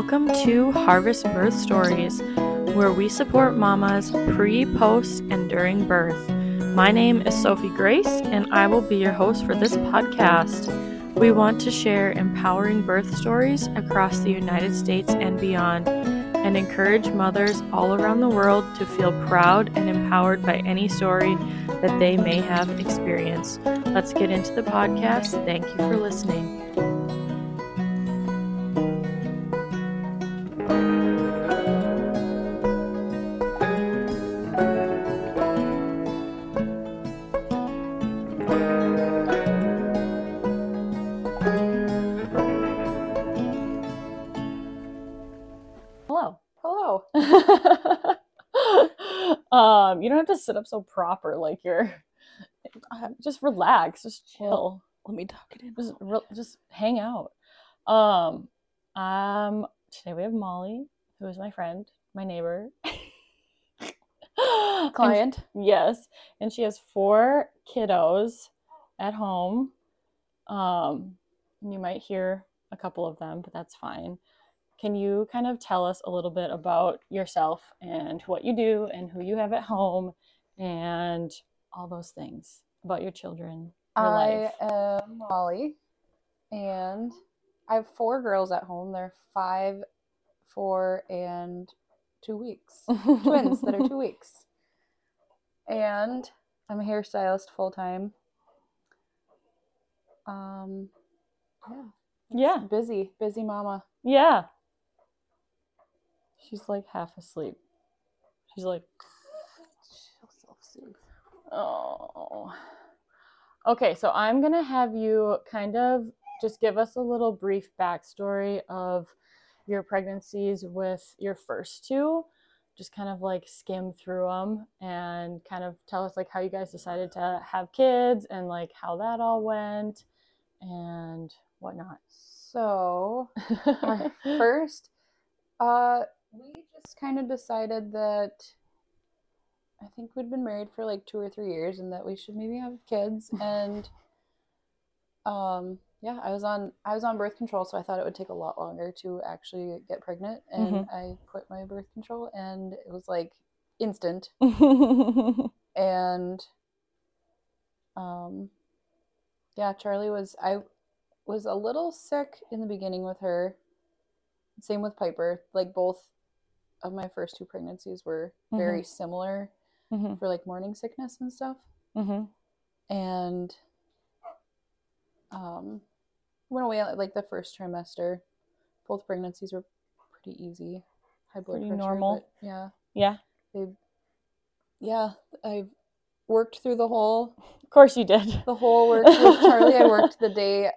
Welcome to Harvest Birth Stories, where we support mamas pre, post, and during birth. My name is Sophie Grace, and I will be your host for this podcast. We want to share empowering birth stories across the United States and beyond, and encourage mothers all around the world to feel proud and empowered by any story that they may have experienced. Let's get into the podcast. Thank you for listening. Sit up so proper like you're. uh, Just relax. Just chill. Let me talk it in. Just re- just hang out. Um, um, today we have Molly, who is my friend, my neighbor, And- Client. yes, and she has four kiddos at home. Um, and you might hear a couple of them, but that's fine. Can you kind of tell us a little bit about yourself and what you do and who you have at home and all those things about your children, your I life? am Molly, and I have four girls at home. They're five, four, and two weeks. Twins that are two weeks. And I'm a hairstylist full time. Um, yeah, yeah, busy, busy mama. yeah. She's like half asleep. She's like, Oh. Okay, so I'm going to have you kind of just give us a little brief backstory of your pregnancies with your first two. Just kind of like skim through them and kind of tell us like how you guys decided to have kids and like how that all went and whatnot. So, first uh we just kind of decided that i think we'd been married for like two or three years and that we should maybe have kids. And um yeah i was on i was on birth control so i thought it would take a lot longer to actually get pregnant. And Mhm. i quit my birth control and it was like instant. And um yeah charlie was i was a little sick in the beginning with her. Same with piper. Like both of my first two pregnancies were very similar Mhm, for like morning sickness and stuff mhm, and um went away like the first trimester both pregnancies were pretty easy high blood Pretty pressure normal. yeah Yeah, they yeah i worked through the whole of course you did. the whole work with Charlie. I worked the day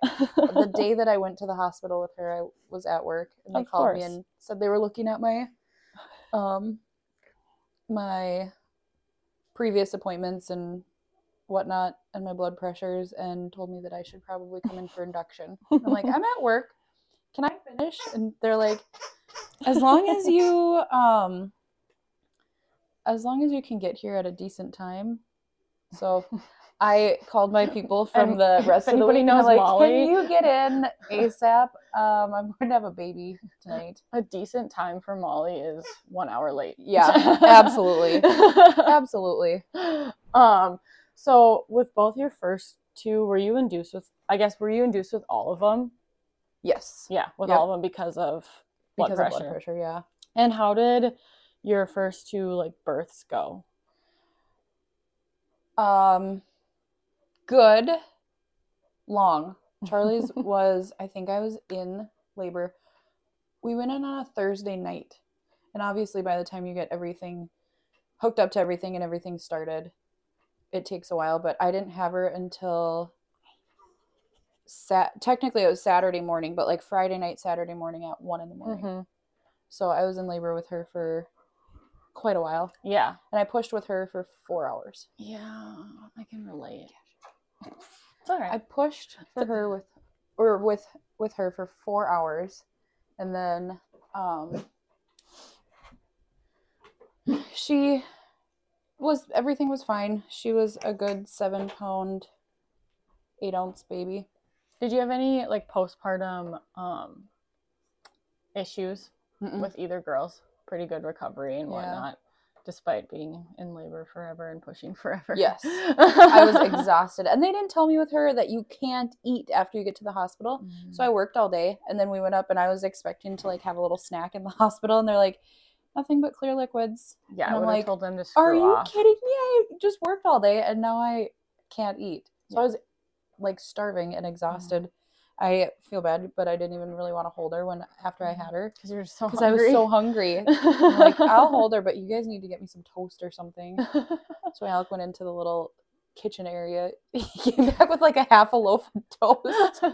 the day that I went to the hospital with her. I was at work and they Of called me and said they were looking at my um my previous appointments and whatnot and my blood pressures and told me that I should probably come in for induction. I'm like, I'm at work. Can I finish? And they're like, as long as you um as long as you can get here at a decent time. So I called my people from And the rest of the week. knows like, Molly- can you get in ASAP? Um, I'm going to have a baby tonight. a decent time for Molly is one hour late. Yeah, absolutely. Absolutely. um, so with both your first two, were you induced with? I guess were you induced with all of them? Yes. Yeah, with Yep. all of them because of blood Because pressure. of blood pressure, yeah. And how did your first two like births go? Um, good, long. Charlie's was, I think I was in labor. We went in on a Thursday night. And obviously, by the time you get everything hooked up to everything and everything started, it takes a while. But I didn't have her until sat. Technically, it was Saturday morning, but like Friday night, Saturday morning at one in the morning. Mhm. So I was in labor with her for quite a while, Yeah. and I pushed with her for four hours. Yeah, I can relate. It's all right. I pushed for her with or with with her for four hours and then um she was everything was fine. She was a good seven pound eight ounce baby. Did you have any like postpartum um issues Mm-mm. with either girls. Pretty good recovery and Yeah. whatnot, despite being in labor forever and pushing forever. Yes. I was exhausted. And they didn't tell me with her that you can't eat after you get to the hospital. So I mm. worked all day and then we went up and I was expecting to like have a little snack in the hospital and they're like, nothing but clear liquids. yeah, and I I'm would like, told them to Are you off. kidding me? I just worked all day and now I can't eat. So I was like starving and exhausted. I feel bad, but I didn't even really want to hold her when after I had her Because you're so because I was so hungry. I'm like, I'll hold her, but you guys need to get me some toast or something. So Alec went into the little kitchen area. He came back with like a half a loaf of toast.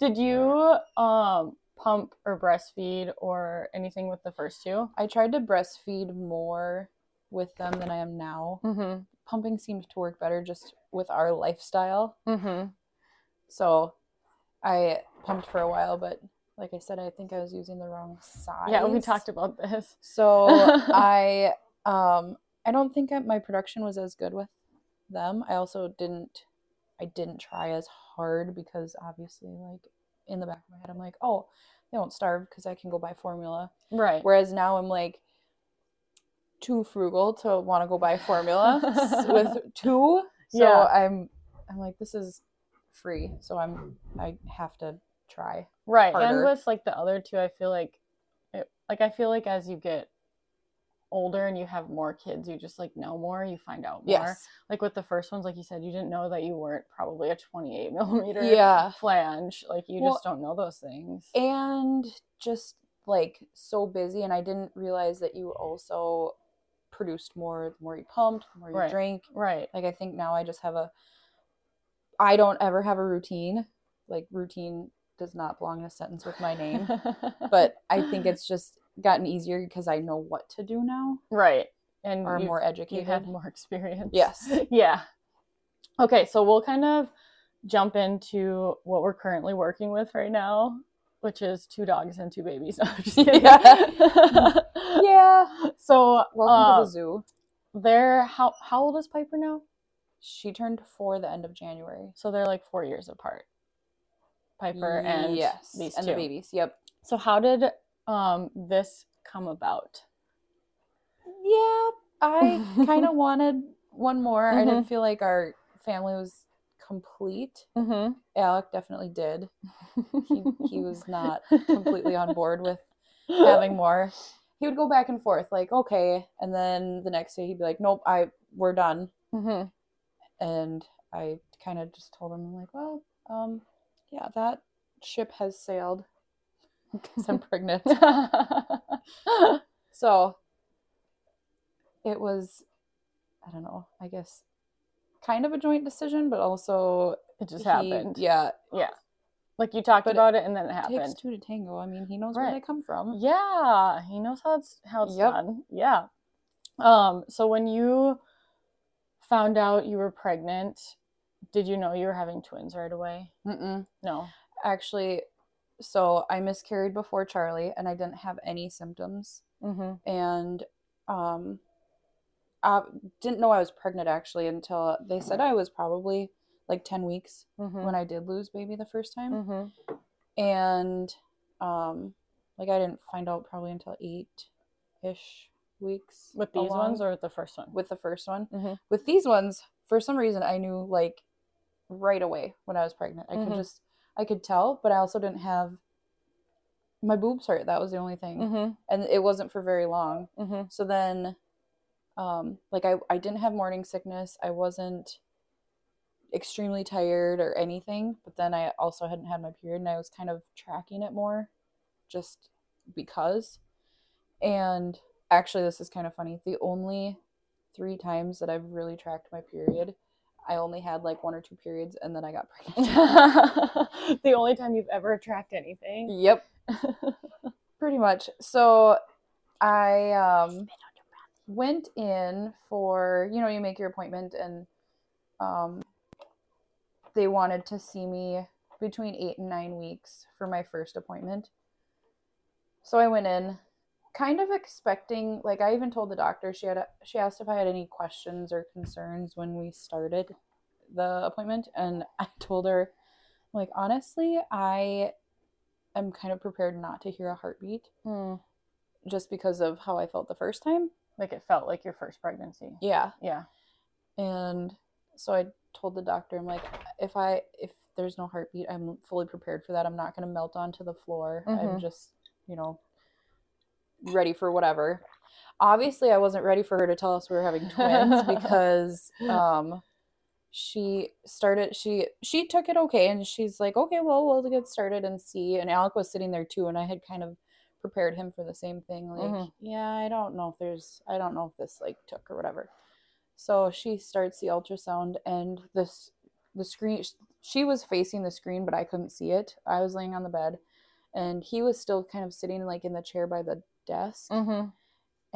Did you um pump or breastfeed or anything with the first two? I tried to breastfeed more with them than I am now. Mm-hmm. Pumping seemed to work better just with our lifestyle. Mm-hmm. So I pumped for a while, but like I said, I think I was using the wrong size. Yeah, we talked about this. So I um I don't think I, my production was as good with them. I also didn't I didn't try as hard because obviously like in the back of my head I'm like, "Oh, they won't starve because I can go buy formula." Right. Whereas now I'm like too frugal to want to go buy formula with two. So Yeah. I'm I'm like this is free. So I'm I have to try. right. And with like the other two, I feel like it, like I feel like as you get older and you have more kids, you just like know more, you find out more. Yes. Like with the first ones, like you said, you didn't know that you weren't probably a 28 millimeter Yeah. flange. Like you Well, just don't know those things. and just like so busy and i didn't realize that you also produced more the more you pumped the more you Right. drank right. like i think now i just have a i don't ever have a routine like routine does not belong in a sentence with my name but i think it's just gotten easier because i know what to do now right. And you've- more you educated have more experience. Yes. yeah. Okay, so we'll kind of jump into what we're currently working with right now, which is two dogs and two babies. No, kidding. yeah So, welcome uh, to the zoo they're how how old is Piper now? She turned four the end of january So they're like four years apart. Piper and yes these and two. the babies yep So how did um this come about? Yeah, I kind of wanted one more. I didn't feel like our family was complete. Mm-hmm. Alec definitely did. He, he was not completely on board with having more. He would go back and forth, like, okay. And then the next day he'd be like, nope, I we're done. hmm And I kind of just told him, I'm like, well, um, yeah, that ship has sailed because I'm pregnant. So it was, I don't know, I guess kind of a joint decision, but also it just he- happened. Yeah, Yeah. Like you talked But about it and then it it takes happened. two to tango. I mean, he knows where they come from. Yeah, he knows how it's how it's Yep. done. Yeah. Um, so when you found out you were pregnant, did you know you were having twins right away? Mm-mm. No. Actually, so I miscarried before Charlie, and I didn't have any symptoms, Mm-hmm. and um, I didn't know I was pregnant actually until they said I was probably like ten weeks Mm-hmm. when I did lose baby the first time. mm-hmm. and um like i didn't find out probably until eight ish weeks With these ones or with the first one? with the first one Mhm. with these ones for some reason i knew like right away when i was pregnant i Mhm. could just i could tell but i also didn't have my boobs hurt that was the only thing Mm-hmm. and it wasn't for very long Mm-hmm. so then um like i i didn't have morning sickness i wasn't extremely tired or anything but then i also hadn't had my period and i was kind of tracking it more just because and actually this is kind of funny. The only three times that i've really tracked my period i only had like one or two periods and then i got pregnant. The only time you've ever tracked anything. yep. Pretty much. So i um went in for you know you make your appointment and um they wanted to see me between eight and nine weeks for my first appointment. So i went in kind of expecting like i even told the doctor she had a, she asked if i had any questions or concerns when we started the appointment and i told her like honestly i am kind of prepared not to hear a heartbeat Hmm. just because of how I felt the first time. Like it felt like your first pregnancy. Yeah. Yeah. And so I told the doctor, I'm like, if I if there's no heartbeat, I'm fully prepared for that. I'm not gonna melt onto the floor. I'm Mhm. just, you know, ready for whatever. Obviously I wasn't ready for her to tell us we were having twins because um she started she she took it okay and she's like, Okay, well we'll get started and see and Alec was sitting there too and I had kind of prepared him for the same thing. Like, Mhm. yeah, I don't know if there's I don't know if this like took or whatever. So she starts the ultrasound, and this the screen. She was facing the screen, but I couldn't see it. I was laying on the bed, and he was still kind of sitting like in the chair by the desk. Mm-hmm.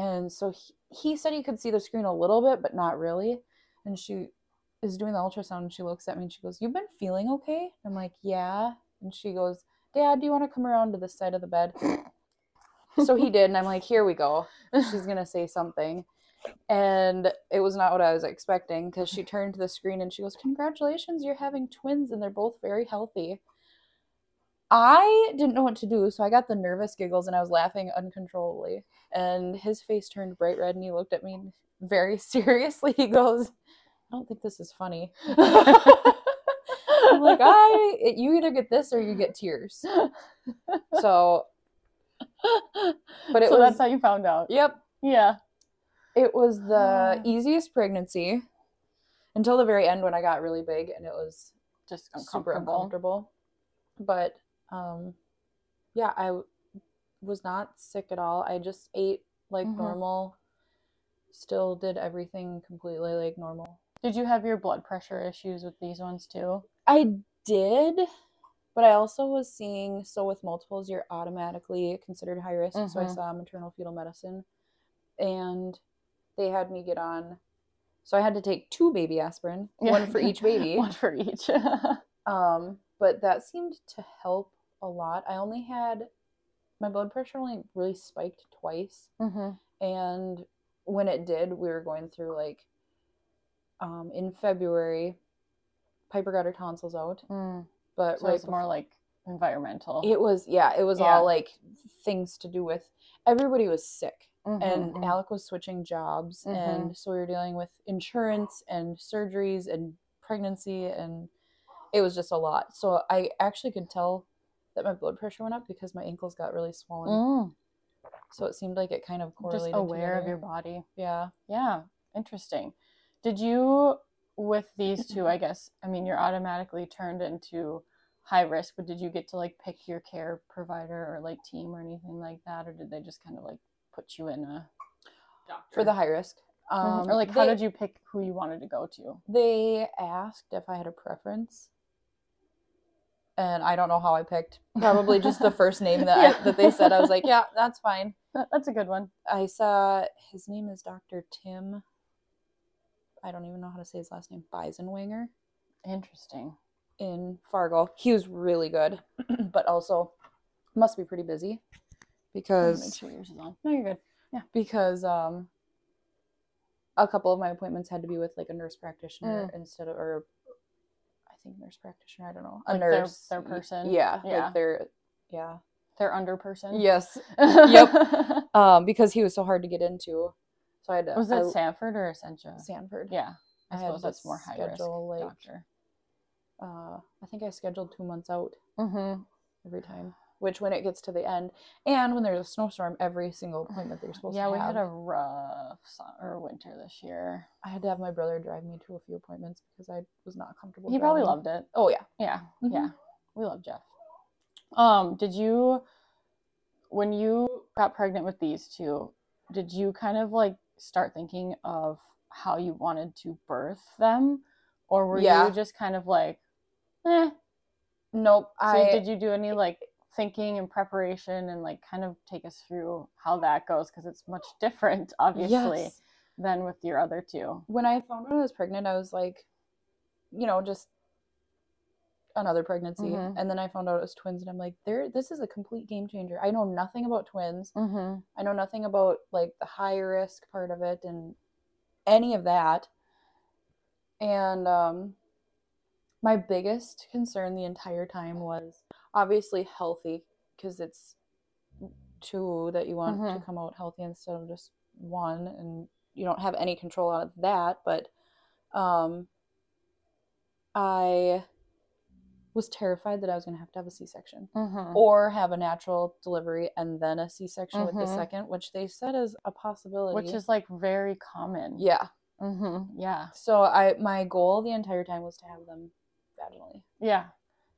And so he, he said he could see the screen a little bit, but not really. And she is doing the ultrasound, and she looks at me and she goes, "You've been feeling okay?" I'm like, "Yeah." And she goes, "Dad, do you want to come around to the side of the bed?" so he did, and I'm like, "Here we go." she's gonna say something and it was not what i was expecting because she turned to the screen and she goes congratulations you're having twins and they're both very healthy i didn't know what to do so i got the nervous giggles and i was laughing uncontrollably and his face turned bright red and he looked at me very seriously he goes i don't think this is funny i'm like i it- you either get this or you get tears so but it so was that's how you found out. yep Yeah. It was the Ah. easiest pregnancy until the very end when I got really big and it was Just super uncomfortable. uncomfortable. But um, yeah, I w- was not sick at all. I just ate like Mhm. normal. Still did everything completely like normal. Did you have your blood pressure issues with these ones too? I did, but I also was seeing so with multiples, you're automatically considered high risk. So I Mhm. saw maternal fetal medicine, and they had me get on. So I had to take two baby aspirin, one for each baby. one for each. Um, but that seemed to help a lot. I only had my blood pressure only really spiked twice, mm-hmm. and when it did, we were going through like um, in February. Piper got her tonsils out, mm. but So right it's more like environmental. It was yeah, it was Yeah. all like things to do with everybody was sick Mhm, and mhm. Alec was switching jobs Mhm. and so we were dealing with insurance and surgeries and pregnancy and it was just a lot. So I actually could tell that my blood pressure went up because my ankles got really swollen. Mm. So it seemed like it kind of correlated Just aware of your body. yeah. Yeah, interesting. Did you, with these two, I guess, I mean, you're automatically turned into high risk, but did you get to like pick your care provider or like team or anything like that? Or did they just kind of like put you in a doctor? For the high risk. Um, or like, how did you pick who you wanted to go to? They asked if I had a preference. And I don't know how I picked. Probably just the first name that Yeah. I, that they said. I was like, yeah, that's fine. That's a good one. I saw his name is Dr. Tim. I don't even know how to say his last name. Beisenwanger Interesting. in Fargo. He was really good, but also must be pretty busy because Make sure yours is on. No, you're good. Yeah, because um a couple of my appointments had to be with like a nurse practitioner instead of or think nurse practitioner, I don't know. A Like their- nurse. their y- person? Yeah. Yeah. Like their yeah. They're under person. Yes. Yep. Um, because he was so hard to get into. So I had to Was it I- Sanford or Essentia? Sanford. Yeah. I, I suppose that's more high risk like, doctor. uh, I think I scheduled two months out Mm-hmm. every time. Which, when it gets to the end, and when there's a snowstorm, every single appointment that you're supposed Yeah, to yeah we had a rough summer, winter this year. I had to have my brother drive me to a few appointments because I was not comfortable. He probably loved it. Oh yeah, Yeah, Mhm. yeah, we love Jeff. Um, did you, when you got pregnant with these two, did you kind of like start thinking of how you wanted to birth them, or were Yeah. you just kind of like, eh? nope. So I did you do any like thinking and preparation and like kind of take us through how that goes because it's much different, obviously, Yes. than with your other two. when I found out I was pregnant, I was like, you know, just another pregnancy, Mhm. and then I found out it was twins, and I'm like, there, this is a complete game changer. I know nothing about twins. Mm-hmm. I know nothing about like the high risk part of it and any of that. And um my biggest concern the entire time was obviously healthy because it's two that you want to Mhm. come out healthy instead of just one, and you don't have any control out of that. But um, I was terrified that I was going to have to have a C section Mm-hmm. or have a natural delivery and then a C section with the Mhm. second, which they said is a possibility. Which is like very common. yeah. Mm-hmm. Yeah. So I my goal the entire time was to have them vaginally. Yeah.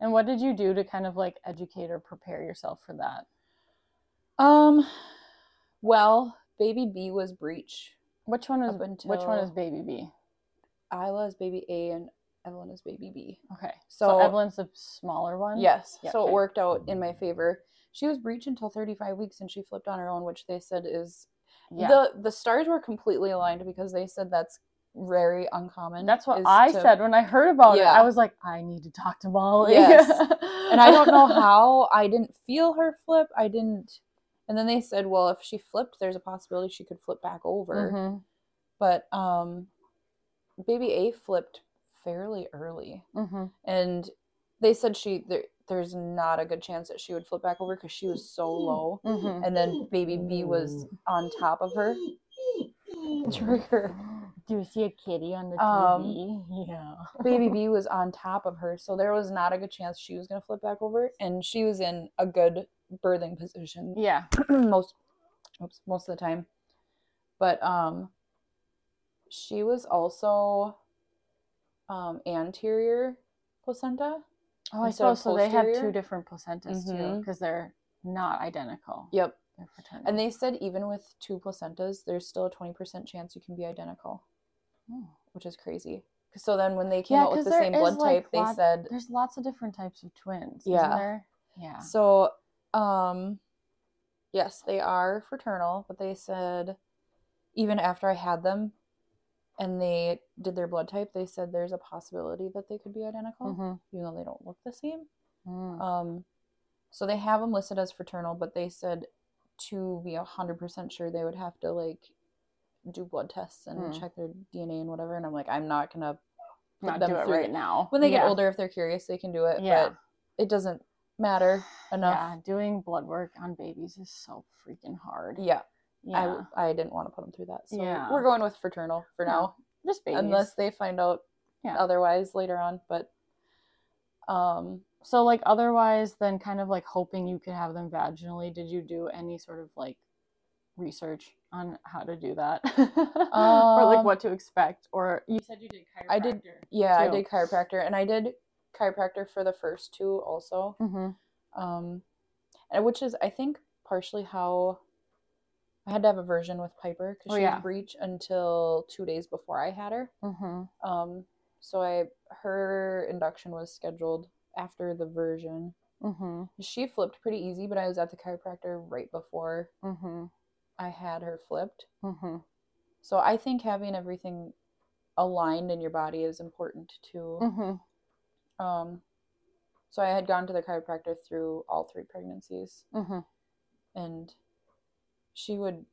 And what did you do to kind of like educate or prepare yourself for that? Um, well, baby B was breech. Which one is Up which one is baby B? Isla is baby A and Evelyn is baby B. Okay. So, So- Evelyn's the smaller one? Yes. Yeah, so okay. it worked out in my favor. She was breech until 35 weeks and she flipped on her own, which they said is Yeah. the the stars were completely aligned because they said that's very uncommon. That's what I to- said when I heard about it. I was like, I need to talk to Molly. Yes. And I don't know how I didn't feel her flip. I didn't. And then they said, well, if she flipped, there's a possibility she could flip back over. hmm But um, baby A flipped fairly early, hmm and they said she there, there's not a good chance that she would flip back over because she was so low. hmm And then baby B was on top of her. Trigger. Do you see a kitty on the Um, TV? yeah. Baby B was on top of her, so there was not a good chance she was gonna flip back over, and she was in a good birthing position Yeah. most oops, most of the time. But um she was also um anterior placenta. Oh, I suppose so. They have two different placentas too, Mhm. because they're not identical. Yep. And they said even with two placentas, there's still a 20% chance you can be identical, Which is crazy. So then when they came Yeah, out with the same blood like, type, they said There's lots of different types of twins. Isn't Yeah. there? Yeah. So, um, yes, they are fraternal, but they said even after I had them and they did their blood type, they said there's a possibility that they could be identical, Mhm. even though they don't look the same. Mm. Um, so they have them listed as fraternal, but they said to be a hundred percent sure they would have to like do blood tests and Mm. check their DNA and whatever. And I'm like, I'm not gonna put Not them do it right now. When they get older, if they're curious, they can do it. Yeah. But it doesn't matter enough. Yeah, doing blood work on babies is so freaking hard. Yeah. Yeah. I, I didn't want to put them through that. So Yeah. we're going with fraternal for Yeah. now, Just babies. unless they find out Yeah. otherwise later on. But um, So like otherwise than kind of like hoping you could have them vaginally, did you do any sort of like research on how to do that? or like Um, what to expect? Or you said you did chiropractor. I did- yeah, I did chiropractor, and I did chiropractor for the first two also. Mm-hmm. Um, and which is I think partially how I had to have a version with Piper because Oh, she yeah. was breech until two days before I had her. Mm-hmm. Um, so I her induction was scheduled after the version. Mm-hmm. She flipped pretty easy, but I was at the chiropractor right before Mm-hmm. I had her flipped. Mm-hmm. So I think having everything aligned in your body is important too. Mm-hmm. Um, so I had gone to the chiropractor through all three pregnancies, Mm-hmm. and she would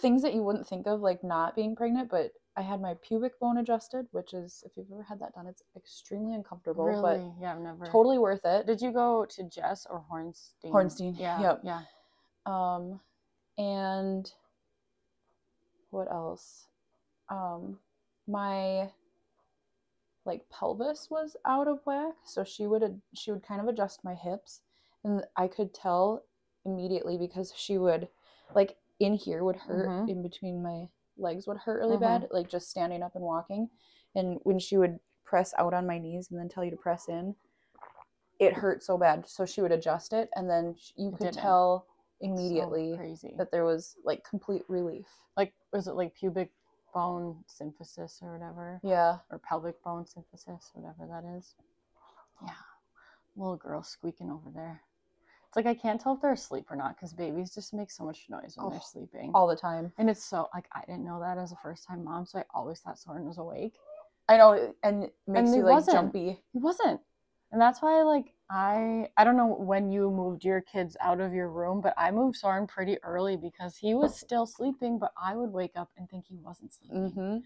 things that you wouldn't think of like not being pregnant, but I had my pubic bone adjusted, which is if you've ever had that done, it's extremely uncomfortable, Really? yeah, I've never. totally worth it. Did you go to Jess or Hornstein? Hornstein, Yeah. yep. Yeah. Um, and what else? Um, my like pelvis was out of whack, so she would she would kind of adjust my hips, and I could tell immediately because she would like in here would hurt Mhm. in between my legs would hurt really Mhm. bad, like just standing up and walking, and when she would press out on my knees and then tell you to press in. It hurt so bad, so she would adjust it, and then sh- you could didn't. tell So immediately crazy. that there was like complete relief. like, was it like pubic bone symphysis or whatever? Yeah. Or pelvic bone symphysis, whatever that is. Yeah. Little girl squeaking over there. It's like I can't tell if they're asleep or not because babies just make so much noise when they're Oh, sleeping. All the time. And it's so like I didn't know that as a first time mom, so I always thought Soren was awake. I know, and it makes And you like wasn't. jumpy. He wasn't. And that's why like I I don't know when you moved your kids out of your room, but I moved Soren pretty early because he was still sleeping, but I would wake up and think he wasn't sleeping. Mm-hmm.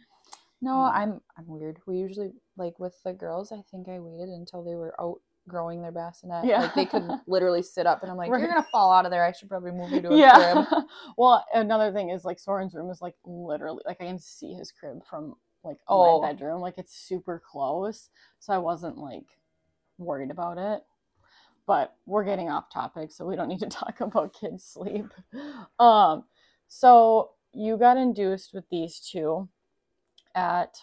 No, Mm. I'm I'm weird. We usually like with the girls. I think I waited until they were out growing their bassinet. Yeah. Like they could literally sit up and I'm like, Right. You're gonna fall out of there. I should probably move you to a yeah. crib. well, another thing is like Soren's room is like literally like I can see his crib from like Oh. my bedroom. Like it's super close. So I wasn't like worried about it. But we're getting off topic, so we don't need to talk about kids' sleep. Um, so you got induced with these two at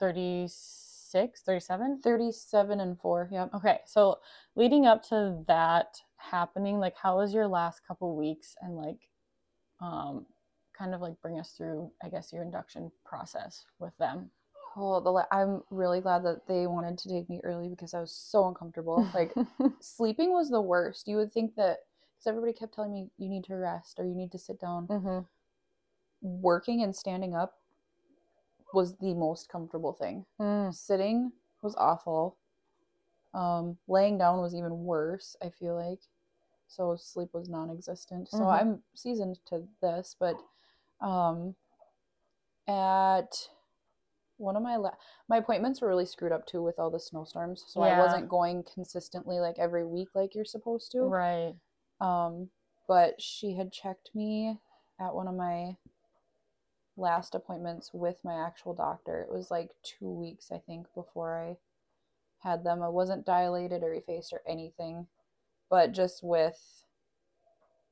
36, 37? 37 and 4, yep. Okay, so leading up to that happening, like how was your last couple weeks and like um kind of like bring us through, I guess, your induction process with them. Oh, the la- I'm really glad that they wanted to take me early because I was so uncomfortable. Like sleeping was the worst. You would think that because everybody kept telling me you need to rest or you need to sit down. mm-hmm. Working and standing up was the most comfortable thing. Mm. Sitting was awful. Um, laying down was even worse. I feel like so sleep was non-existent. So Mhm. I'm seasoned to this, but um, at one of my la- my appointments were really screwed up too with all the snowstorms. So I wasn't going consistently like every week like you're supposed to. Right. Um, but she had checked me at one of my last appointments with my actual doctor. It was like two weeks, I think, before I had them. I wasn't dilated or effaced or anything, but just with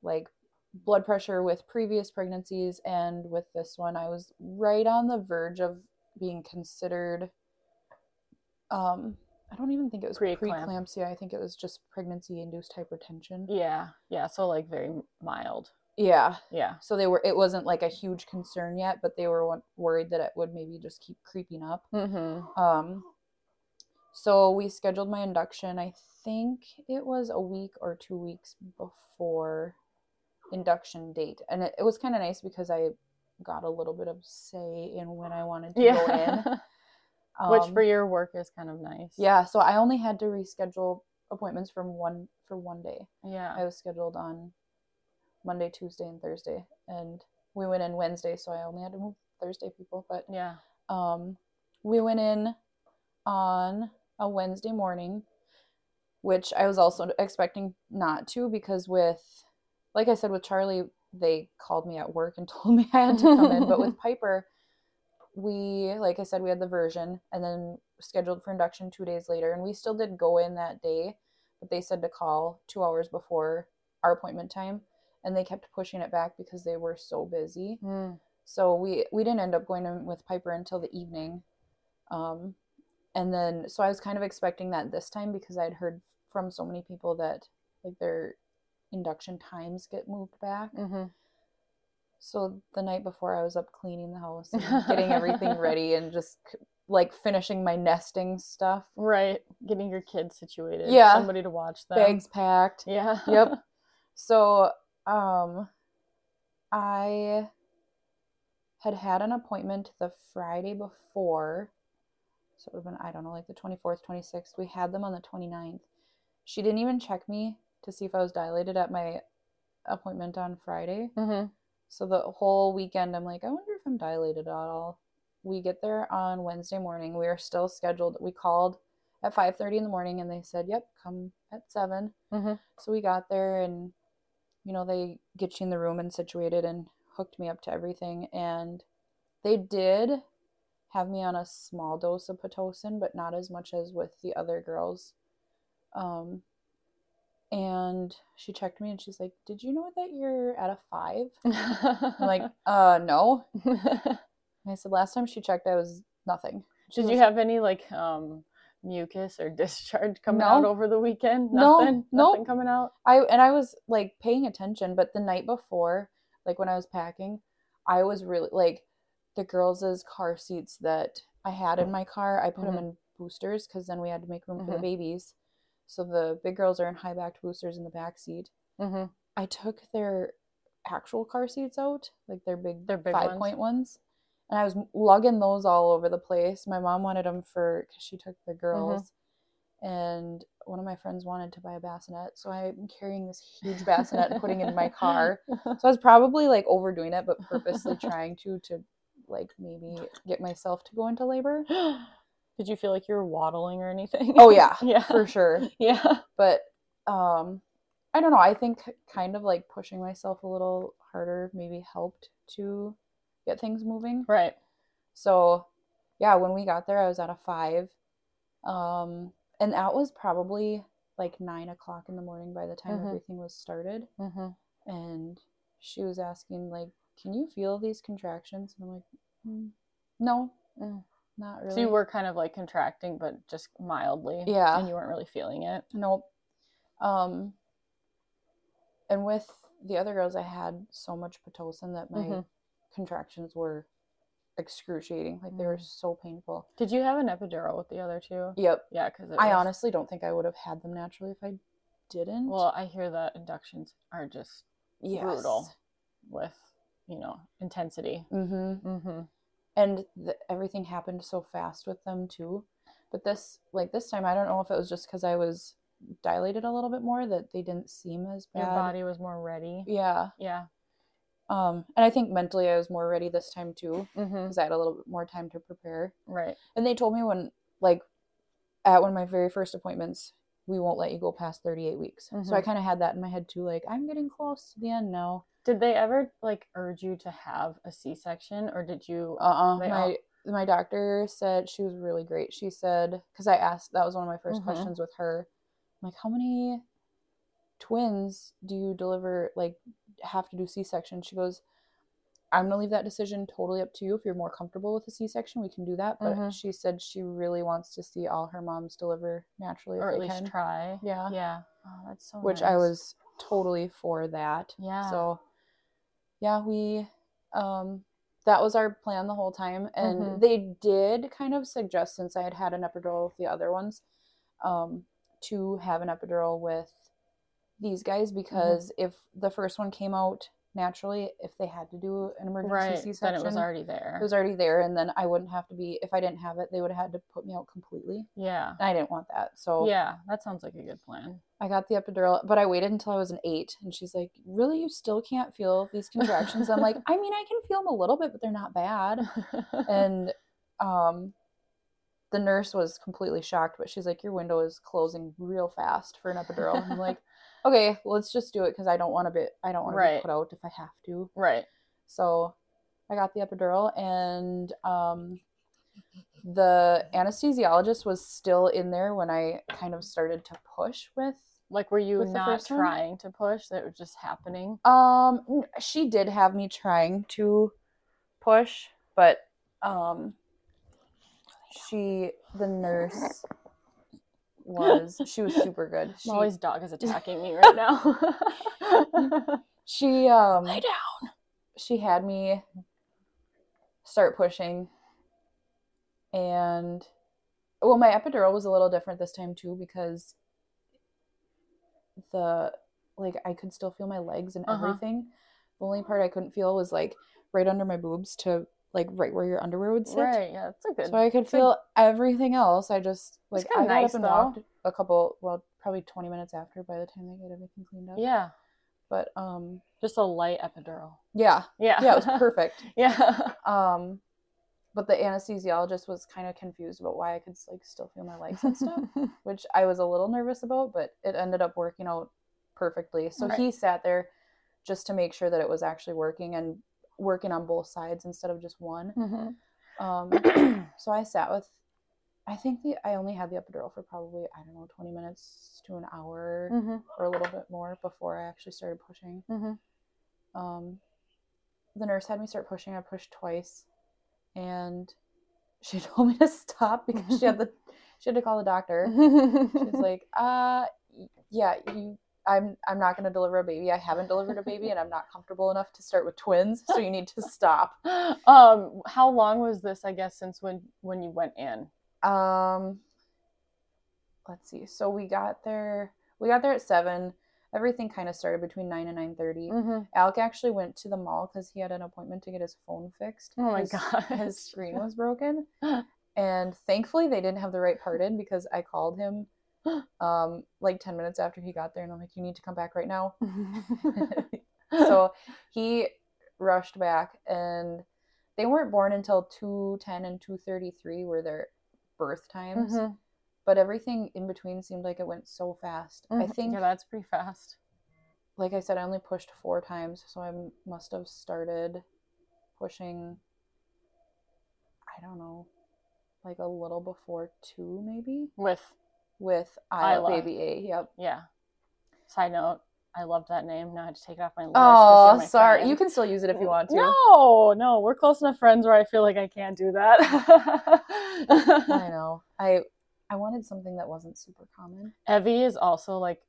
like blood pressure with previous pregnancies and with this one, I was right on the verge of being considered. Um, I don't even think it was Preeclamp. preeclampsia. I think it was just pregnancy induced hypertension. Yeah. Yeah. So like very mild. Yeah. Yeah. So they were. It wasn't like a huge concern yet, but they were worried that it would maybe just keep creeping up. Mm-hmm. Um. So we scheduled my induction. I think it was a week or two weeks before induction date, and it, it was kind of nice because I got a little bit of say in when I wanted to go in. Yeah. Which Um, for your work is kind of nice. yeah. So I only had to reschedule appointments from one for one day. Yeah. I was scheduled on Monday, Tuesday, and Thursday, and we went in Wednesday, so I only had to move Thursday people. But Yeah. um, we went in on a Wednesday morning, which I was also expecting not to because with, like I said, with Charlie, they called me at work and told me I had to come in. But with Piper, we, like I said, we had the version and then scheduled for induction two days later, and we still did go in that day, but they said to call two hours before our appointment time, and they kept pushing it back because they were so busy Mm. so we we didn't end up going in with Piper until the evening, um, and then so I was kind of expecting that this time because I'd heard from so many people that like their induction times get moved back. Mm-hmm. So the night before, I was up cleaning the house getting everything ready and just like finishing my nesting stuff, Right. Getting your kids situated. Yeah. Somebody to watch them. bags packed. Yeah. Yep. So, um, I had had an appointment the Friday before. So it would have been, I don't know, like the 24th, 26th. We had them on the 29th. She didn't even check me to see if I was dilated at my appointment on Friday. mm-hmm. So the whole weekend, I'm like, I wonder if I'm dilated at all. We get there on Wednesday morning. We are still scheduled. We called at 5:30 in the morning, and they said, "Yep, come at 7." Mhm. So we got there, and you know they get you in the room and situated and hooked me up to everything. And they did have me on a small dose of pitocin, but not as much as with the other girls. Um, and she checked me, and she's like, "Did you know that you're at a five? I'm like, uh, no. And I said, last time she checked, I was nothing. She Did you have any like um mucus or discharge coming No. out over the weekend? No, Nothing. nope. Nothing coming out. I and I was like paying attention, but the night before, like when I was packing, I was really like the girls' car seats that I had in my car. I put them Mhm. in boosters because then we had to make room for Mhm. the babies. So the big girls are in high backed boosters in the back seat. Mm-hmm. I took their actual car seats out, like their big, Their big five ones? point ones, and I was lugging those all over the place. My mom wanted them for because she took the girls, and one of my friends wanted to buy a bassinet, so I'm carrying this huge bassinet and putting it in my car. So I was probably like overdoing it, but purposely trying to to like maybe get myself to go into labor. Did you feel like you were waddling or anything? Oh yeah, yeah. for sure. yeah. But um I don't know, I think kind of like pushing myself a little harder maybe helped to get things moving. Right. So yeah, when we got there I was at a five. Um and that was probably like nine o'clock in the morning by the time Mhm. everything was started. Mm-hmm. and she was asking like can you feel these contractions and i'm like "Mm, no Mm. Not really So you were kind of like contracting, but just mildly. Yeah. And you weren't really feeling it. nope um and with the other girls i had so much pitocin that my Mhm. contractions were excruciating like they were Mm. so painful Did you have an epidural with the other two? yep Yeah, because i honestly don't think i would have had them naturally if i didn't Well, I hear that inductions are just yes. brutal with, you know, intensity. mm-hmm Mm-hmm. And th- everything happened so fast with them too but this like this time i don't know if it was just because i was dilated a little bit more that they didn't seem as bad Your body was more ready. yeah Yeah. um and i think mentally i was more ready this time too Mm-hmm. because i had a little bit more time to prepare Right. and they told me when like at one of my very first appointments we won't let you go past 38 weeks so i Mhm. kind of had that in my head too like i'm getting close to the end now Did they ever like urge you to have a C-section, or did you? uh-uh They my all- my doctor said she was really great she said because i asked that was one of my 1st Mhm. questions with her I'm like how many twins do you deliver like have to do c-section she goes i'm gonna leave that decision totally up to you if you're more comfortable with a c-section we can do that but Mhm. she said she really wants to see all her moms deliver naturally or if at least can try. yeah Yeah. Oh, that's so. which i was totally for that Yeah. so yeah, we um that was our plan the whole time and Mhm. they did kind of suggest since I had had an epidural with the other ones um to have an epidural with these guys Mm-hmm. because if the first one came out naturally if they had to do an emergency right. C-section Then it was already there. it was already there and then I wouldn't have to be if I didn't have it they would have had to put me out completely yeah. and I didn't want that so Yeah. That sounds like a good plan. I got the epidural, but I waited until I was an eight. And she's like, Really? You still can't feel these contractions? I'm like, I mean, I can feel them a little bit, but they're not bad. And um, the nurse was completely shocked, but she's like, Your window is closing real fast for an epidural. And I'm like, Okay, let's just do it because I don't want to be, I don't want to be put out if I have to. right. So I got the epidural, and um, the anesthesiologist was still in there when I kind of started to push with Like, were you not one? trying to push? That was just happening. Um, she did have me trying to push, but um, she the nurse was she was super good. She, Molly's dog is attacking me right now. she um Lay down. she had me start pushing, and well, my epidural was a little different this time too because the like I could still feel my legs and Uh-huh. everything. The only part I couldn't feel was like right under my boobs to like right where your underwear would sit. Right. Yeah, that's a good. So I could a- feel everything else. I just like I got nice, up and though. walked a couple well probably 20 minutes after by the time they get everything cleaned up. Yeah. But um Just a light epidural. yeah. Yeah. Yeah, it was perfect. yeah. Um, but the anesthesiologist was kind of confused about why I could like still feel my legs and stuff, which I was a little nervous about, but it ended up working out perfectly. So Right. he sat there just to make sure that it was actually working and working on both sides instead of just one. Mhm. Um, so I sat with, I think the I only had the epidural for probably I don't know twenty minutes to an hour Mhm. or a little bit more before I actually started pushing Mhm. um, the nurse had me start pushing. I pushed twice, and she told me to stop because she had the she had to call the doctor. She's like, "Uh, yeah, you, I'm I'm not going to deliver a baby. I haven't delivered a baby, and I'm not comfortable enough to start with twins. So you need to stop." um, how long was this? I guess since when when you went in. Um, let's see. So we got there. We got there at seven. Everything kind of started between nine and nine thirty. Mm-hmm. Alec actually went to the mall because he had an appointment to get his phone fixed. Oh my his, gosh. His screen was broken. And thankfully they didn't have the right part in because I called him um like 10 minutes after he got there and I'm like, you need to come back right now. so he rushed back and they weren't born until 210 and 233 were their birth times, Mhm. but everything in between seemed like it went so fast. I Mhm. think, yeah, that's pretty fast. like I said, I only pushed four times, so I must have started pushing. I don't know, like a little before two, maybe With with Isla, Isla. baby A. Yep. yeah. Side note, I loved that name. Now I had to take it off my list. Oh, my sorry. friend. You can still use it if you want to. No, no, we're close enough friends where I feel like I can't do that. I know. I I wanted something that wasn't super common. Evie is also like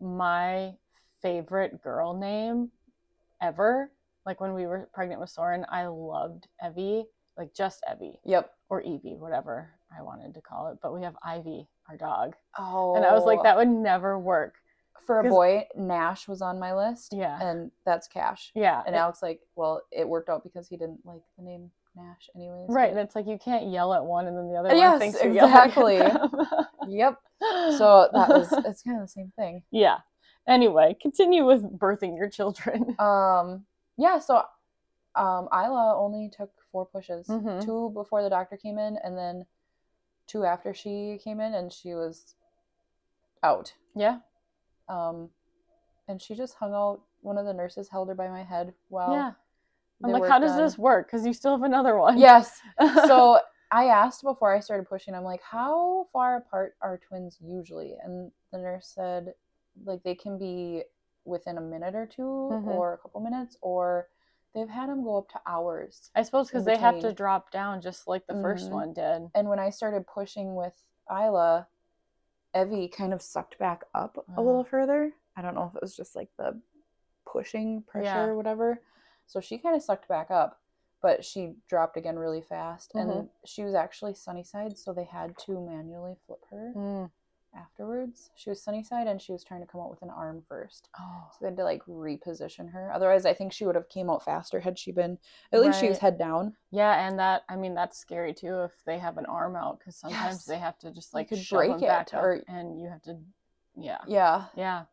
my favorite girl name ever. Like when we were pregnant with Soren, I loved Evie, like just Evie Yep. or Evie, whatever I wanted to call it. But we have Ivy, our dog, Oh. and I was like, that would never work. for a boy. Nash was on my list. Yeah. And that's Cash. Yeah, And it- Alec's like, well, it worked out because he didn't like the name Nash, anyways. right. but- And it's like you can't yell at one and then the other Yes, one thinks you're exactly. Yep. So that was it's kind of the same thing. yeah. Anyway, continue with birthing your children. Um. Yeah. So, um, Isla only took four pushes. Mhm. Two before the doctor came in, and then two after she came in, and she was out. Yeah. Um, and she just hung out. One of the nurses held her by my head while yeah. I'm like, how does this work? Because you still have another one. Yes. So I asked before I started pushing. I'm like, how far apart are twins usually? And the nurse said, like they can be within a minute or 2 Mhm. or a couple minutes, or they've had them go up to hours. I suppose because they have to drop down just like the first Mhm. one did. And when I started pushing with Isla, Evie kind of sucked back up a Uh-huh. little further. I don't know if it was just like the pushing pressure Yeah. or whatever. So she kind of sucked back up, but she dropped again really fast. Mm-hmm. And she was actually sunny side, so they had to manually flip her Mm. Afterwards. She was sunny side and she was trying to come out with an arm first. Oh. So they had to like reposition her. Otherwise, I think she would have came out faster had she been at least she was head down. Yeah, and that I mean that's scary too if they have an arm out because sometimes Yes. they have to just like break back it, up, or- and you have to, yeah, Yeah. yeah,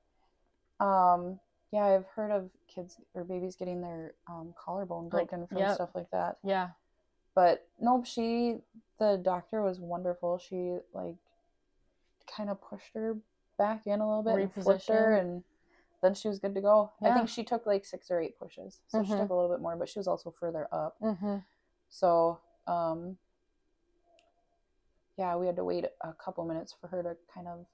Um, yeah, I've heard of kids or babies getting their um, collarbone Like, broken from yep. stuff like that. yeah. But nope, she, the doctor was wonderful. She like kind of pushed her back in a little bit and flipped her, and then she was good to go. I think she took like six or eight pushes, so she Mhm. took a little bit more, but she was also further up. Mm-hmm. So, um, yeah, we had to wait a couple minutes for her to kind of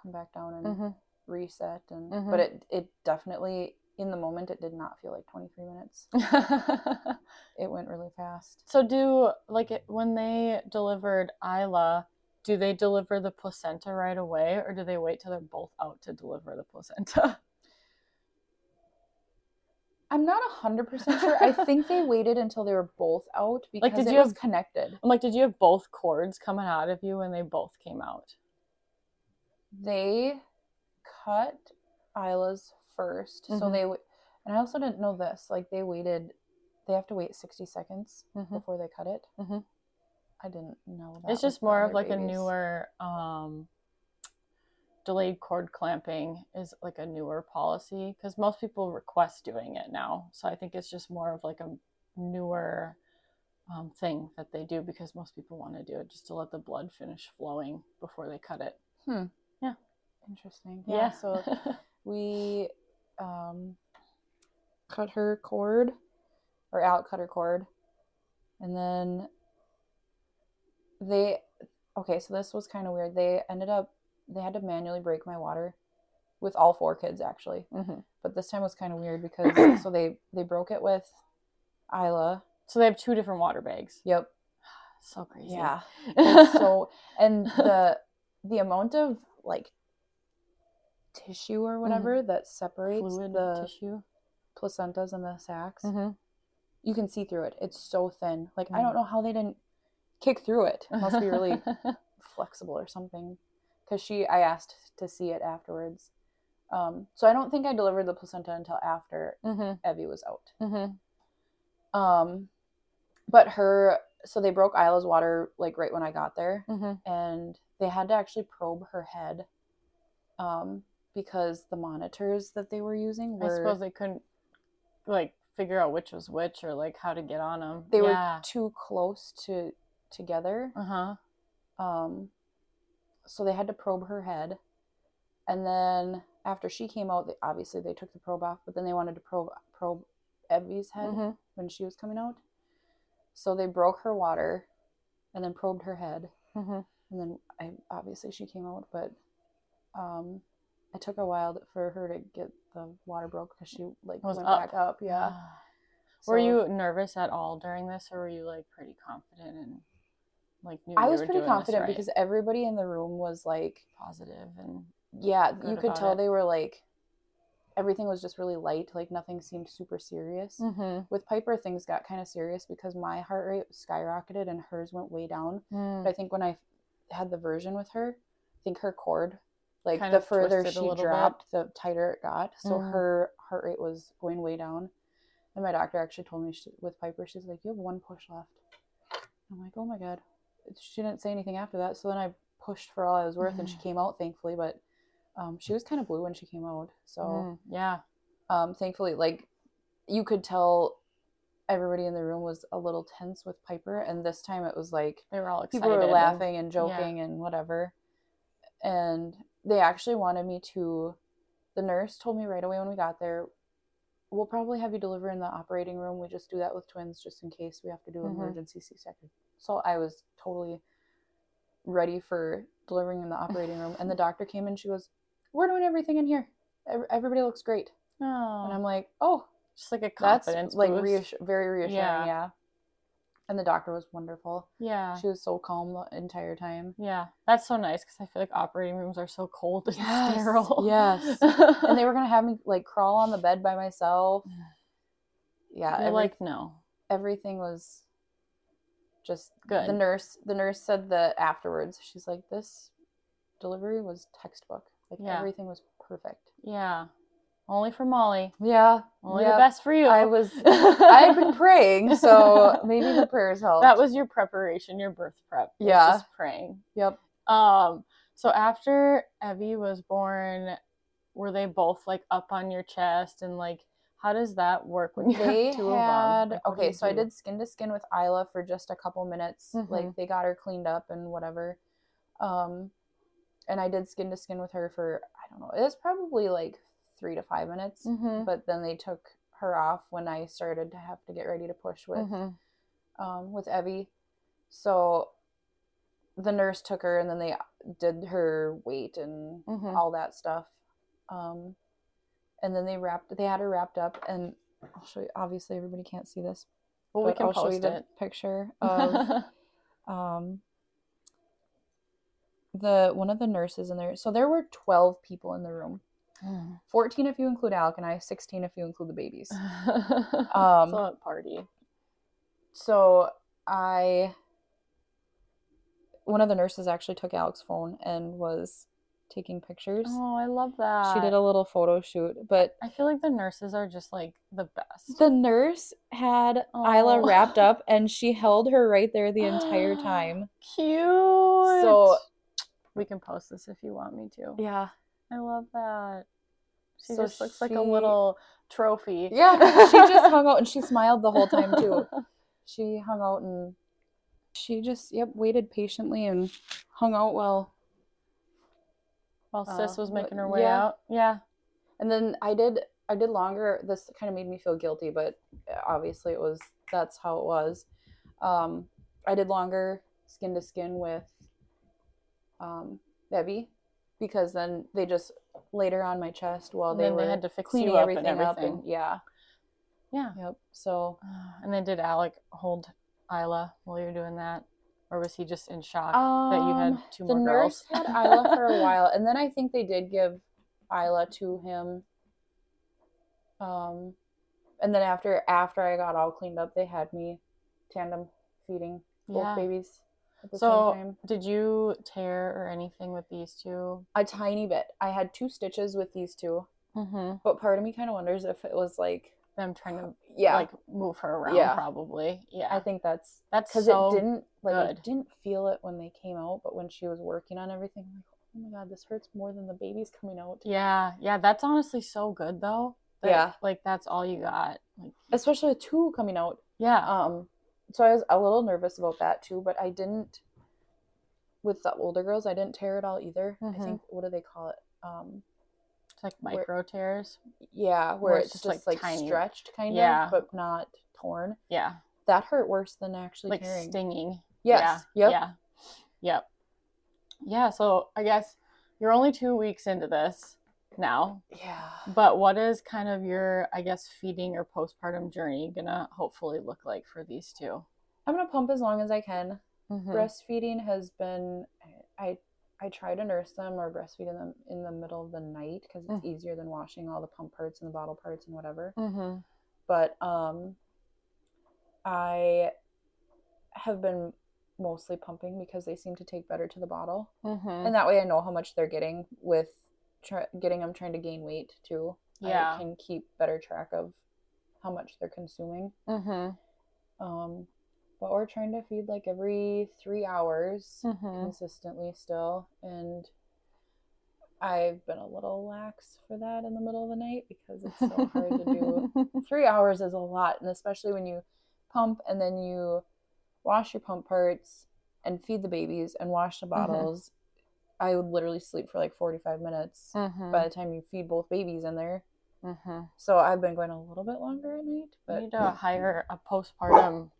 come back down and Mm-hmm. reset and Mhm. but it it definitely in the moment it did not feel like 23 minutes it went really fast so do like it, when they delivered Isla, do they deliver the placenta right away, or do they wait till they're both out to deliver the placenta? i'm not 100% sure i think they waited until they were both out because Like, did it you was have- connected I'm like, did you have both cords coming out of you when they both came out? they cut isla's 1st so Mhm. they and i also didn't know this like they waited they have to wait 60 seconds Mhm. before they cut it Mhm. I didn't know that it's just more of like a newer um delayed cord clamping is like a newer policy because most people request doing it now. So i think it's just more of like a newer um, thing that they do because most people want to do it just to let the blood finish flowing before they cut it. Hmm. Yeah. interesting. Yeah, yeah, so we um, cut her cord or out cut her cord and then they okay so this was kind of weird. They ended up they had to manually break my water with all four kids actually. Hmm but this time was kind of weird because so they they broke it with Isla. So they have two different water bags. Yep. So crazy. Yeah. It's so and the the amount of like tissue or whatever that separates fluid the tissue. placentas and the sacs hmm you can see through it. It's so thin. Like i Mm. don't know how they didn't kick through it. It must be really flexible or something. Because she i asked to see it afterwards. Um, so i don't think i delivered the placenta until after hmm evie was out. Hmm um, but her so they broke isla's water like right when i got there. Hmm and they had to actually probe her head um, because the monitors that they were using I suppose they couldn't like figure out which was which or like how to get on them. they yeah. were too close to together Uh huh. Um, so they had to probe her head, and then after she came out, they, obviously they took the probe off, but then they wanted to probe probe Evie's head Mhm. when she was coming out. So they broke her water, and then probed her head, Mhm. and then I obviously she came out, but um, it took a while for her to get the water broke because she like Was went up. back up. Yeah. Were you nervous at all during this, or were you like pretty confident and like I was pretty confident right? because everybody in the room was like, positive and yeah, you could tell it. they were like, everything was just really light. Like nothing seemed super serious. mm-hmm. With Piper, things got kind of serious because my heart rate skyrocketed and hers went way down. Mm. But I think when I had the version with her, I think her cord, like Kind the further she little bit. dropped, the tighter it got. So Mm. her heart rate was going way down. And my doctor actually told me she, with Piper, she's like, "You have one push left." I'm like, "Oh my god." She didn't say anything after that. So then I pushed for all I was worth, and she came out thankfully. But um, she was kind of blue when she came out. So Mm, yeah, um, thankfully, like you could tell everybody in the room was a little tense with Piper, and this time it was like they were all excited. people were laughing and joking and whatever. And they actually wanted me to. The nurse told me right away when we got there, we'll probably have you deliver in the operating room. We just do that with twins just in case we have to do an Mhm. emergency C section. So I was totally ready for delivering in the operating room. And the doctor came in. She goes, "We're doing everything in here. Everybody looks great." Oh, And I'm like, "Oh, just like a that's confidence like boost. reassur- very reassuring." Yeah. yeah. And the doctor was wonderful. yeah, She was so calm the entire time. yeah. That's so nice because I feel like operating rooms are so cold and sterile. Yes. and they were gonna have me like crawl on the bed by myself. Yeah, You're every- like no. everything was just Good. The nurse, the nurse said that afterwards. She's like, "This delivery was textbook. Like Yeah. everything was perfect." Yeah, only for Molly. Yeah, Only yeah. the best for you. I was. I had been praying, so maybe the prayers helped. that was your preparation, your birth prep. Yeah. just praying. Yep. Um, so after Evie was born, were they both like up on your chest and like how does that work when you they have two had of them? Like, okay so i did skin to skin with isla for just a couple minutes like Mhm. they got her cleaned up and whatever um and i did skin to skin with her for i don't know it was probably like three to five minutes Mhm. but then they took her off when i started to have to get ready to push with Mhm. um with evie so the nurse took her and then they did her weight and Mhm. all that stuff um and then they wrapped they had her wrapped up and i'll show you obviously everybody can't see this Well, we can I'll show you post the it. picture of um the one of the nurses in there. So there were 12 people in the room. 14 if you include Alec and I, 16 if you include the babies. um, a party. So I one of the nurses actually took Alec's phone and was taking pictures. Oh, I love that. she did a little photo shoot, but I feel like the nurses are just like the best. the nurse had Isla wrapped up and she held her right there the entire time. Cute. So- we can post this if you want me to. Yeah. I love that. She So just looks like a little trophy. Yeah, she just hung out and she smiled the whole time too. She hung out and she just yep waited patiently and hung out well. While Uh, Sis was making her way yeah. out. Yeah. And then I did I did longer. This kind of made me feel guilty, but obviously it was that's how it was. Um, I did longer skin to skin with um, Debbie because then they just later on my chest while they were they had to fix cleaning you up and everything up and yeah, Yeah. yep. So And then did Alec hold Isla while you were doing that? Or was he just in shock that you had Um, two the more nurse girls? had Isla for a while, and then I think they did give Isla to him. Um, and then after after I got all cleaned up, they had me tandem feeding both Yeah. babies So did you tear or anything with these two? A tiny bit. I had two stitches with these two, Mm-hmm. but part of me kind of wonders if it was like, Them trying to yeah, like move her around Yeah. probably. Yeah. I think that's That's because so it didn't like I didn't feel it when they came out, but when she was working on everything, like, oh my god, this hurts more than the baby's coming out. Yeah, yeah, that's honestly so good though. that, Yeah. Like that's all you got. Like especially with two coming out. yeah. Um, so I was a little nervous about that too, but I didn't. with the older girls, I didn't tear it all either. Mhm. I think what do they call it? Um, Like Where- micro tears. yeah, where, Where it's, just, like, tiny. stretched kind Yeah. of, but not torn. Yeah. That hurt worse than actually like tearing. stinging. Yes. Yeah. Yep. Yeah. Yep. Yeah. So I guess you're only two weeks into this now, Yeah. but what is kind of your, I guess, feeding or postpartum journey gonna hopefully look like for these two? I'm gonna pump as long as I can. Mhm. Breastfeeding has been I I try to nurse them or breastfeed them in the middle of the night because it's Mm. easier than washing all the pump parts and the bottle parts and whatever. Mhm. But um I have been mostly pumping because they seem to take better to the bottle. Mhm. And that way I know how much they're getting with try, getting them trying to gain weight too. Yeah. I can keep better track of how much they're consuming. Mhm. Um, but we're trying to feed like every three hours Mhm. consistently still. And I've been a little lax for that in the middle of the night because it's so hard to do. Three hours is a lot. And especially when you pump and then you wash your pump parts and feed the babies and wash the bottles. I would literally sleep for like 45 minutes Mhm. by the time you feed both babies in there. Mhm. So I've been going a little bit longer at night, You but need to hire a postpartum,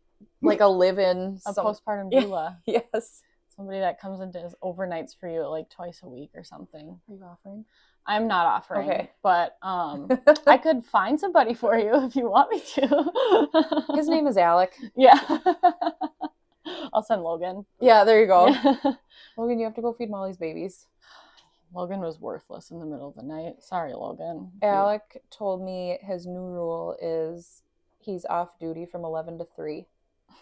like a live-in. a some- postpartum Yeah. doula. Yes. Somebody that comes and does overnights for you like twice a week or something. Are you offering? I'm not offering, Okay. but um, I could find somebody for you if you want me to. His name is Alec. Yeah. I'll send Logan. Yeah, there you go. Yeah. Logan, you have to go feed Molly's babies. Logan was worthless in the middle of the night. Sorry, Logan. Alec told me his new rule is he's off duty from 11 to 3.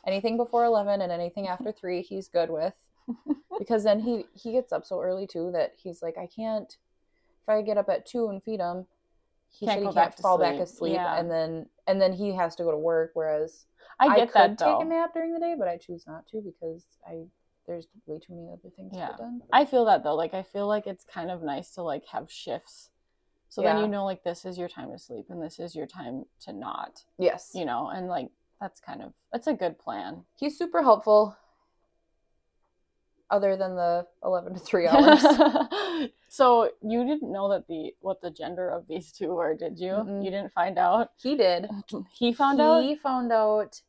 Anything before 11 and anything after 3 he's good with. Because then he he gets up so early too that he's like I can't if I get up at 2 and feed him he Can't said he can't to fall back asleep Yeah. and then and then he has to go to work whereas I get could that take a nap during the day but I choose not to because I there's way too many other things to Yeah. get done. I feel that though. Like I feel like it's kind of nice to like have shifts. So then you know like this is your time to sleep and this is your time to not. Yes. You know, and like that's kind of that's a good plan. He's super helpful. Other than the eleven to three hours. so you didn't know that the what the gender of these two were, did you? Mm-mm. You didn't find out. he did. He found out. He found out.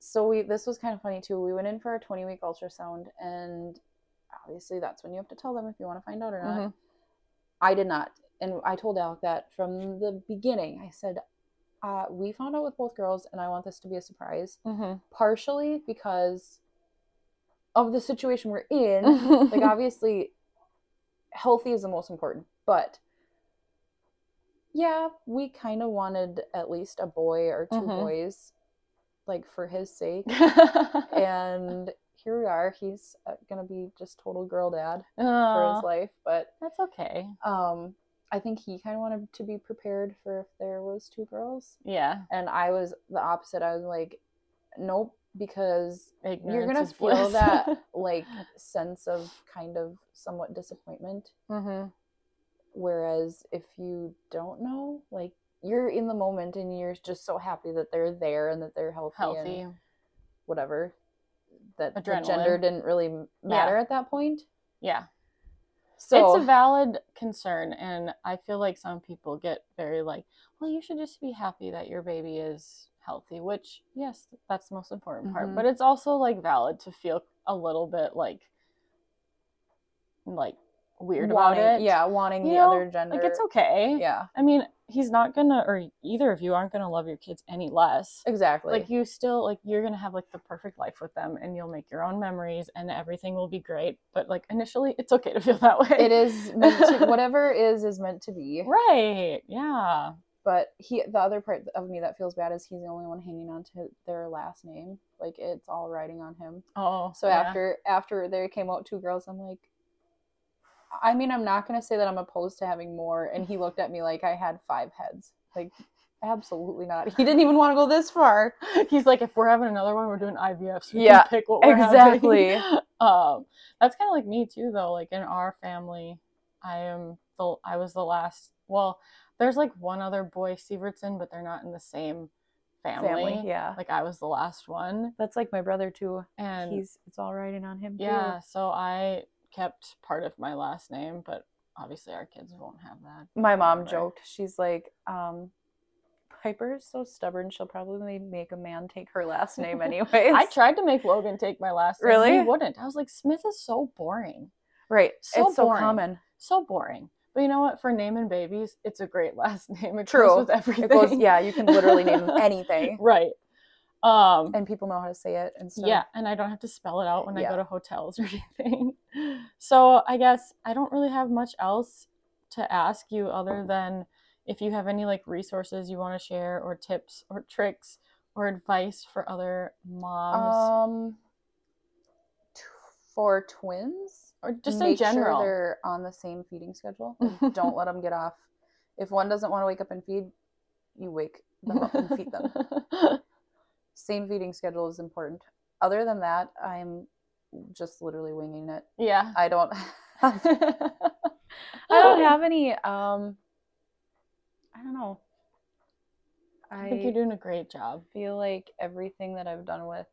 So we this was kind of funny too. We went in for a twenty week ultrasound, and obviously that's when you have to tell them if you want to find out or not. Mhm. I did not, and I told Alec that from the beginning. I said, uh, "We found out with both girls, and I want this to be a surprise." Mhm. Partially because of the situation we're in. like obviously healthy is the most important but yeah we kind of wanted at least a boy or 2 Mhm. boys like for his sake and here we are he's uh, gonna be just total girl dad for his life but that's okay. um i think he kind of wanted to be prepared for if there was two girls Yeah. and i was the opposite i was like nope because Ignorance you're gonna feel bliss. that like sense of kind of somewhat disappointment Mhm. whereas if you don't know like you're in the moment and you're just so happy that they're there and that they're healthy, Healthy. and whatever that gender didn't really matter at that point Yeah. So it's a valid concern and i feel like some people get very like well you should just be happy that your baby is healthy which yes that's the most important part Mhm. but it's also like valid to feel a little bit like like weird wanting, about it. yeah wanting You the know, other gender like it's okay. Yeah. I mean he's not gonna or either of you aren't gonna love your kids any less. Exactly. Like you still like you're gonna have like the perfect life with them and you'll make your own memories and everything will be great. But like initially it's okay to feel that way. It is meant to whatever is is meant to be. Right. Yeah. But he the other part of me that feels bad is he's the only one hanging on to their last name. Like it's all riding on him. Oh so yeah. after after there came out two girls i'm like i mean i'm not going to say that i'm opposed to having more and he looked at me like i had five heads like absolutely not he didn't even want to go this far he's like if we're having another one we're doing ivf so we Yeah, can pick what we're exactly. um that's kind of like me too though like in our family i am the i was the last well there's like one other boy Sievertson, but they're not in the same family. family. Yeah. Like I was the last one, That's like my brother too. and He's it's all riding on him too. yeah, so I kept part of my last name, but obviously our kids won't have that. My mom joked. She's like, um, Piper is so stubborn. She'll probably make a man take her last name anyway. I tried to make Logan take my last name. Really? He wouldn't. I was like, Smith is so boring. Right. So it's so common. So boring. But you know what? For naming babies, it's a great last name. It True. with everything. It goes. Yeah, you can literally name anything, right. Um, and people know how to say it and stuff. yeah, and I don't have to spell it out when I go to hotels or anything. So I guess I don't really have much else to ask you other than if you have any like resources you want to share or tips or tricks or advice for other moms Um, t- for twins, or just in general. sure they're on the same feeding schedule. don't let them get off. If one doesn't want to wake up and feed, you wake them up and feed them. Same feeding schedule is important. Other than that, I'm just literally winging it. yeah. I don't. I don't have any. Um, I don't know. I think you're doing a great job. feel like everything that I've done with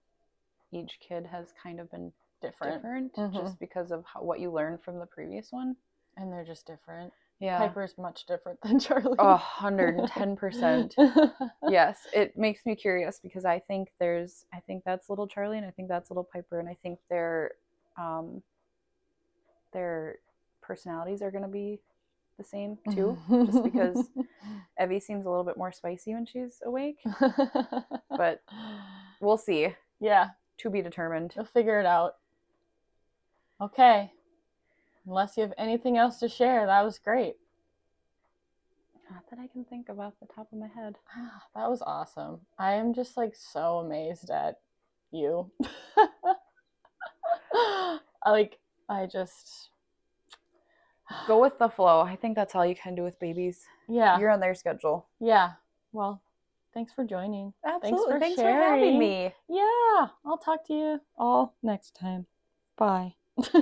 each kid has kind of been Different. different, Mhm. just because of how, what you learned from the previous one. And they're just different. Yeah. Piper's much different than Charlie. A hundred and ten percent. Yes, it makes me curious because I think there's, I think that's little Charlie, and I think that's little Piper, and I think their, um, their personalities are gonna be the same too. just because Evie seems a little bit more spicy when she's awake, but we'll see. yeah, To be determined. you'll figure it out. Okay. Unless you have anything else to share, that was great. Not that I can think of off the top of my head. That was awesome. I am just like so amazed at you. I like I just Go with the flow. I think that's all you can do with babies. yeah. You're on their schedule. yeah. Well, thanks for joining. Absolutely. for Thanks for having me. Yeah, I'll talk to you all next time. Bye.